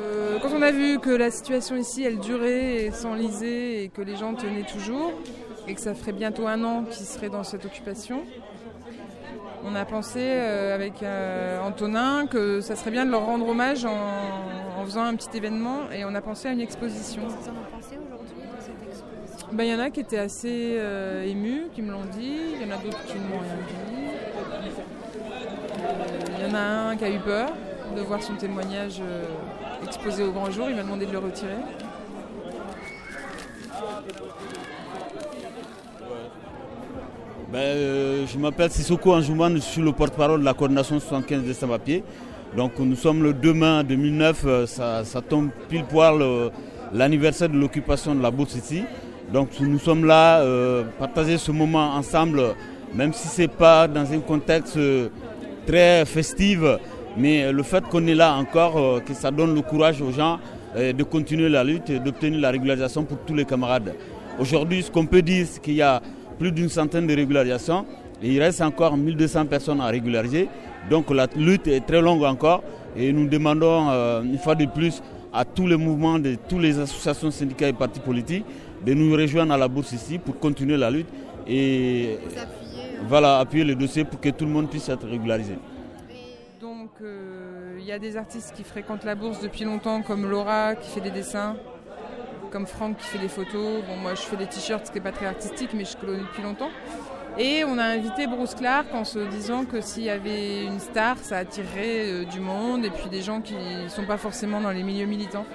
Euh, Quand on a vu que la situation ici, elle durait et s'enlisait et que les gens tenaient toujours et que ça ferait bientôt un an qu'ils seraient dans cette occupation, on a pensé euh, avec euh, Antonin que ça serait bien de leur rendre hommage en, en faisant un petit événement et on a pensé à une exposition. Qu'est-ce en pensez aujourd'hui de cette exposition? Ben, Il y en a qui étaient assez euh, émus, qui me l'ont dit, il y en a d'autres qui ne m'ont rien dit. Il y en a un qui a eu peur de voir son témoignage euh, exposé au grand jour, il m'a demandé de le retirer. Ben, euh, je m'appelle Sissoko Anjouman, je suis le porte-parole de la coordination 75 des sans-papiers. Donc nous sommes le 2 mai 2009, euh, ça, ça tombe pile poil l'anniversaire de l'occupation de la bourse ici. Donc nous sommes là, partager ce moment ensemble, même si ce n'est pas dans un contexte très festif, mais le fait qu'on est là encore, euh, que ça donne le courage aux gens euh, de continuer la lutte et d'obtenir la régularisation pour tous les camarades. Aujourd'hui, ce qu'on peut dire, c'est qu'il y a plus d'une centaine de régularisations et il reste encore 1200 personnes à régulariser. Donc la lutte est très longue encore et nous demandons euh, une fois de plus à tous les mouvements de toutes les associations syndicales et partis politiques de nous rejoindre à la bourse ici pour continuer la lutte et euh, voilà, appuyer le dossier pour que tout le monde puisse être régularisé. Y a des artistes qui fréquentent la bourse depuis longtemps, comme Laura qui fait des dessins, comme Franck qui fait des photos. Bon, moi je fais des t-shirts, ce qui n'est pas très artistique, mais je colonne depuis longtemps. Et on a invité Bruce Clark en se disant que s'il y avait une star, ça attirerait euh, du monde et puis des gens qui ne sont pas forcément dans les milieux militants.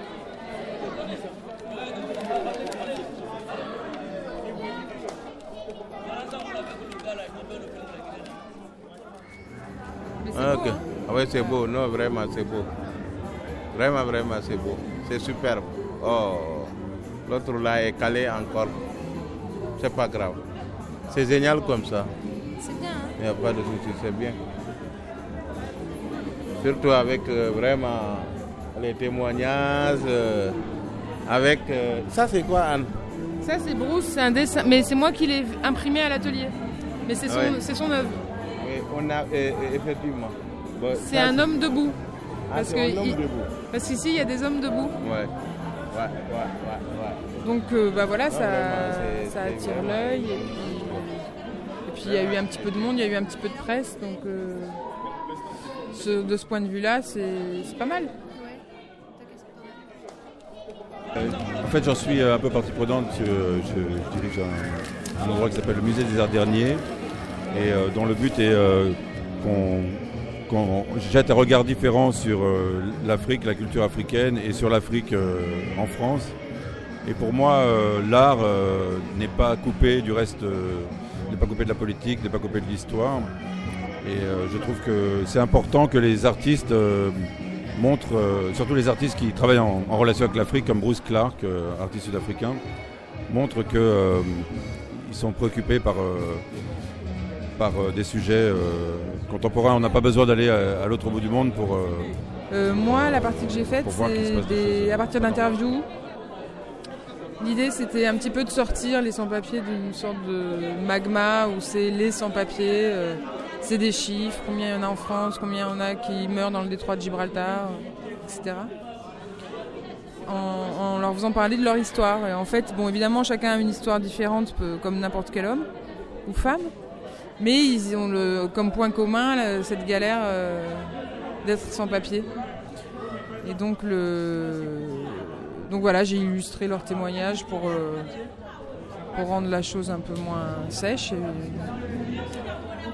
Mais c'est Ah, beau, hein. Ah ouais, c'est beau. Non, vraiment, c'est beau. Vraiment, vraiment, c'est beau. C'est superbe. Oh, l'autre là est calé encore. C'est pas grave. C'est génial comme ça. c'est bien. hein. Il n'y a pas de souci, c'est bien. Surtout avec euh, vraiment les témoignages. euh, avec. euh, Ça, c'est quoi, Anne? Ça c'est Bruce, c'est un dessin, mais c'est moi qui l'ai imprimé à l'atelier. Mais c'est son, Ouais. son œuvre. Oui, on a, effectivement. Bon, C'est ça, un homme debout. Ah, parce que un homme il- debout. Parce qu'ici il y a des hommes debout. Ouais. Ouais, ouais, ouais, ouais. Donc euh, bah voilà, ça, attire l'œil. Et puis, et puis il y a eu un petit peu de monde, il y a eu un petit peu de presse. Donc euh, ce- de ce point de vue-là, c'est pas mal. En fait, j'en suis euh, un peu partie prenante. Je, je dirige un, un endroit qui s'appelle le Musée des Arts Derniers, et euh, dont le but est euh, qu'on qu'on jette un regard différent sur euh, l'Afrique, la culture africaine, et sur l'Afrique euh, en France. Et pour moi, euh, l'art n'est pas coupé du reste, n'est pas coupé de la politique, n'est pas coupé de l'histoire. Et je trouve que c'est important que les artistes montrent, surtout les artistes qui travaillent en, relation avec l'Afrique, comme Bruce Clark, artiste sud-africain, montrent que euh, ils sont préoccupés par, par euh, des sujets euh, contemporains. On n'a pas besoin d'aller à, à l'autre bout du monde pour. euh, Euh, moi, la partie que j'ai faite, c'est des à partir d'interviews. L'idée, c'était un petit peu de sortir les sans-papiers d'une sorte de magma où c'est les sans-papiers, euh, c'est des chiffres, combien il y en a en France, combien il y en a qui meurent dans le détroit de Gibraltar, euh, etc. En, en leur faisant parler de leur histoire. Et en fait, bon, évidemment, chacun a une histoire différente, comme n'importe quel homme ou femme. Mais ils ont le, comme point commun cette galère euh, d'être sans papier. Et donc, le, donc voilà, j'ai illustré leur témoignage pour, euh, pour rendre la chose un peu moins sèche. Et Donc,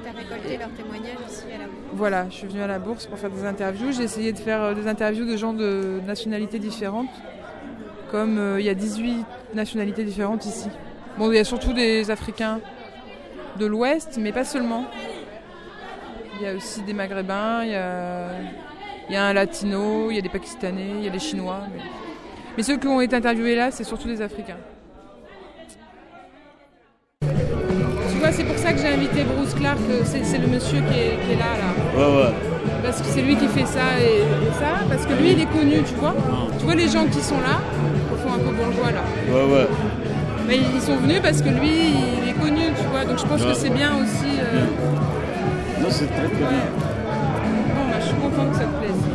t'as récolté leurs témoignages ici à la bourse. voilà, je suis venue à la bourse pour faire des interviews. J'ai essayé de faire euh, des interviews de gens de nationalités différentes. Comme euh, il y a 18 nationalités différentes ici. Bon, il y a surtout des Africains de l'Ouest, mais pas seulement. Il y a aussi des Maghrébins, il y a, il y a un Latino, il y a des Pakistanais, il y a des Chinois. Mais, mais ceux qui ont été interviewés là, c'est surtout des Africains. Tu vois, c'est pour ça que j'ai invité Bruce Clark, c'est c'est le monsieur qui est, qui est là, là. Ouais, ouais. Parce que c'est lui qui fait ça et, et ça, parce que lui il est connu, tu vois. Tu vois les gens qui sont là, au fond un peu bourgeois là. Ouais, ouais. Mais ils sont venus parce que lui, il est connu, tu vois. Donc je pense que c'est bien aussi. Euh, non, c'est très ouais. bien. Bon, bah, je suis contente que ça te plaise.